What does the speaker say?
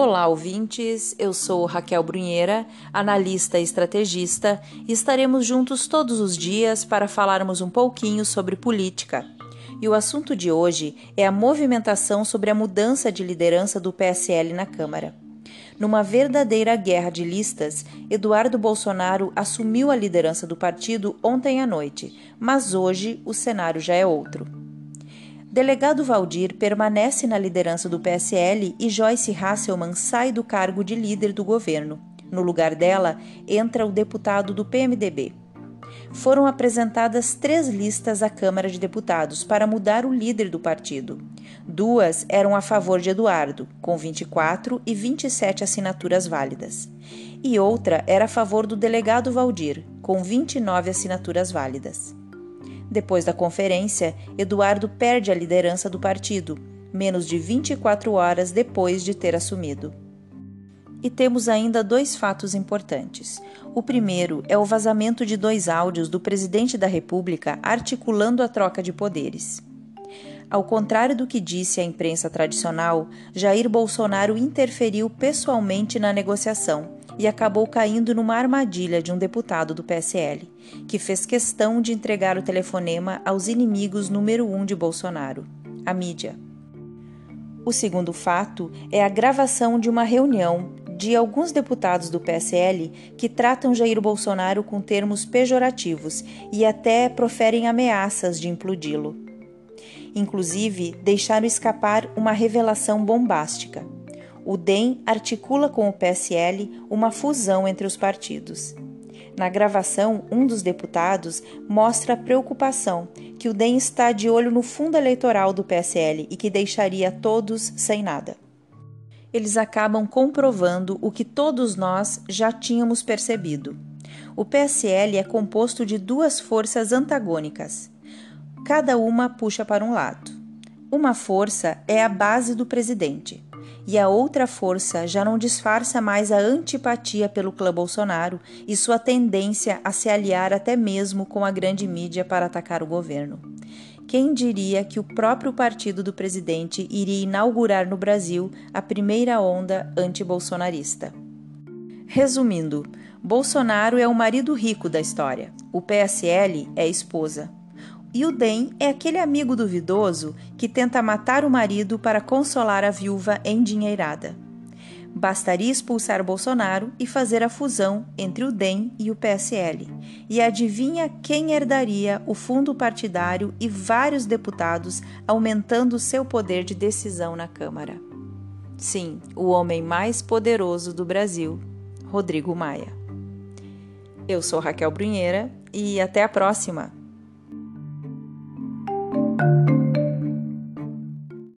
Olá, ouvintes. Eu sou Raquel Brunheira, analista e estrategista, e estaremos juntos todos os dias para falarmos um pouquinho sobre política. E o assunto de hoje é a movimentação sobre a mudança de liderança do PSL na Câmara. Numa verdadeira guerra de listas, Eduardo Bolsonaro assumiu a liderança do partido ontem à noite, mas hoje o cenário já é outro. Delegado Valdir permanece na liderança do PSL e Joyce Hasselmann sai do cargo de líder do governo. No lugar dela, entra o deputado do PMDB. Foram apresentadas três listas à Câmara de Deputados para mudar o líder do partido. Duas eram a favor de Eduardo, com 24 e 27 assinaturas válidas. E outra era a favor do delegado Valdir, com 29 assinaturas válidas. Depois da conferência, Eduardo perde a liderança do partido, menos de 24 horas depois de ter assumido. E temos ainda dois fatos importantes. O primeiro é o vazamento de dois áudios do presidente da República articulando a troca de poderes. Ao contrário do que disse a imprensa tradicional, Jair Bolsonaro interferiu pessoalmente na negociação e acabou caindo numa armadilha de um deputado do PSL, que fez questão de entregar o telefonema aos inimigos número um de Bolsonaro, a mídia. O segundo fato é a gravação de uma reunião de alguns deputados do PSL que tratam Jair Bolsonaro com termos pejorativos e até proferem ameaças de implodi-lo. Inclusive, deixaram escapar uma revelação bombástica o DEM articula com o PSL uma fusão entre os partidos. Na gravação, um dos deputados mostra a preocupação que o DEM está de olho no fundo eleitoral do PSL e que deixaria todos sem nada. Eles acabam comprovando o que todos nós já tínhamos percebido. O PSL é composto de duas forças antagônicas. Cada uma puxa para um lado. Uma força é a base do presidente e a outra força já não disfarça mais a antipatia pelo clã Bolsonaro e sua tendência a se aliar até mesmo com a grande mídia para atacar o governo. Quem diria que o próprio partido do presidente iria inaugurar no Brasil a primeira onda anti-bolsonarista? Resumindo, Bolsonaro é o marido rico da história, o PSL é a esposa. E o DEM é aquele amigo duvidoso que tenta matar o marido para consolar a viúva endinheirada. Bastaria expulsar Bolsonaro e fazer a fusão entre o DEM e o PSL. E adivinha quem herdaria o fundo partidário e vários deputados, aumentando seu poder de decisão na Câmara? Sim, o homem mais poderoso do Brasil, Rodrigo Maia. Eu sou Raquel Brunheira e até a próxima!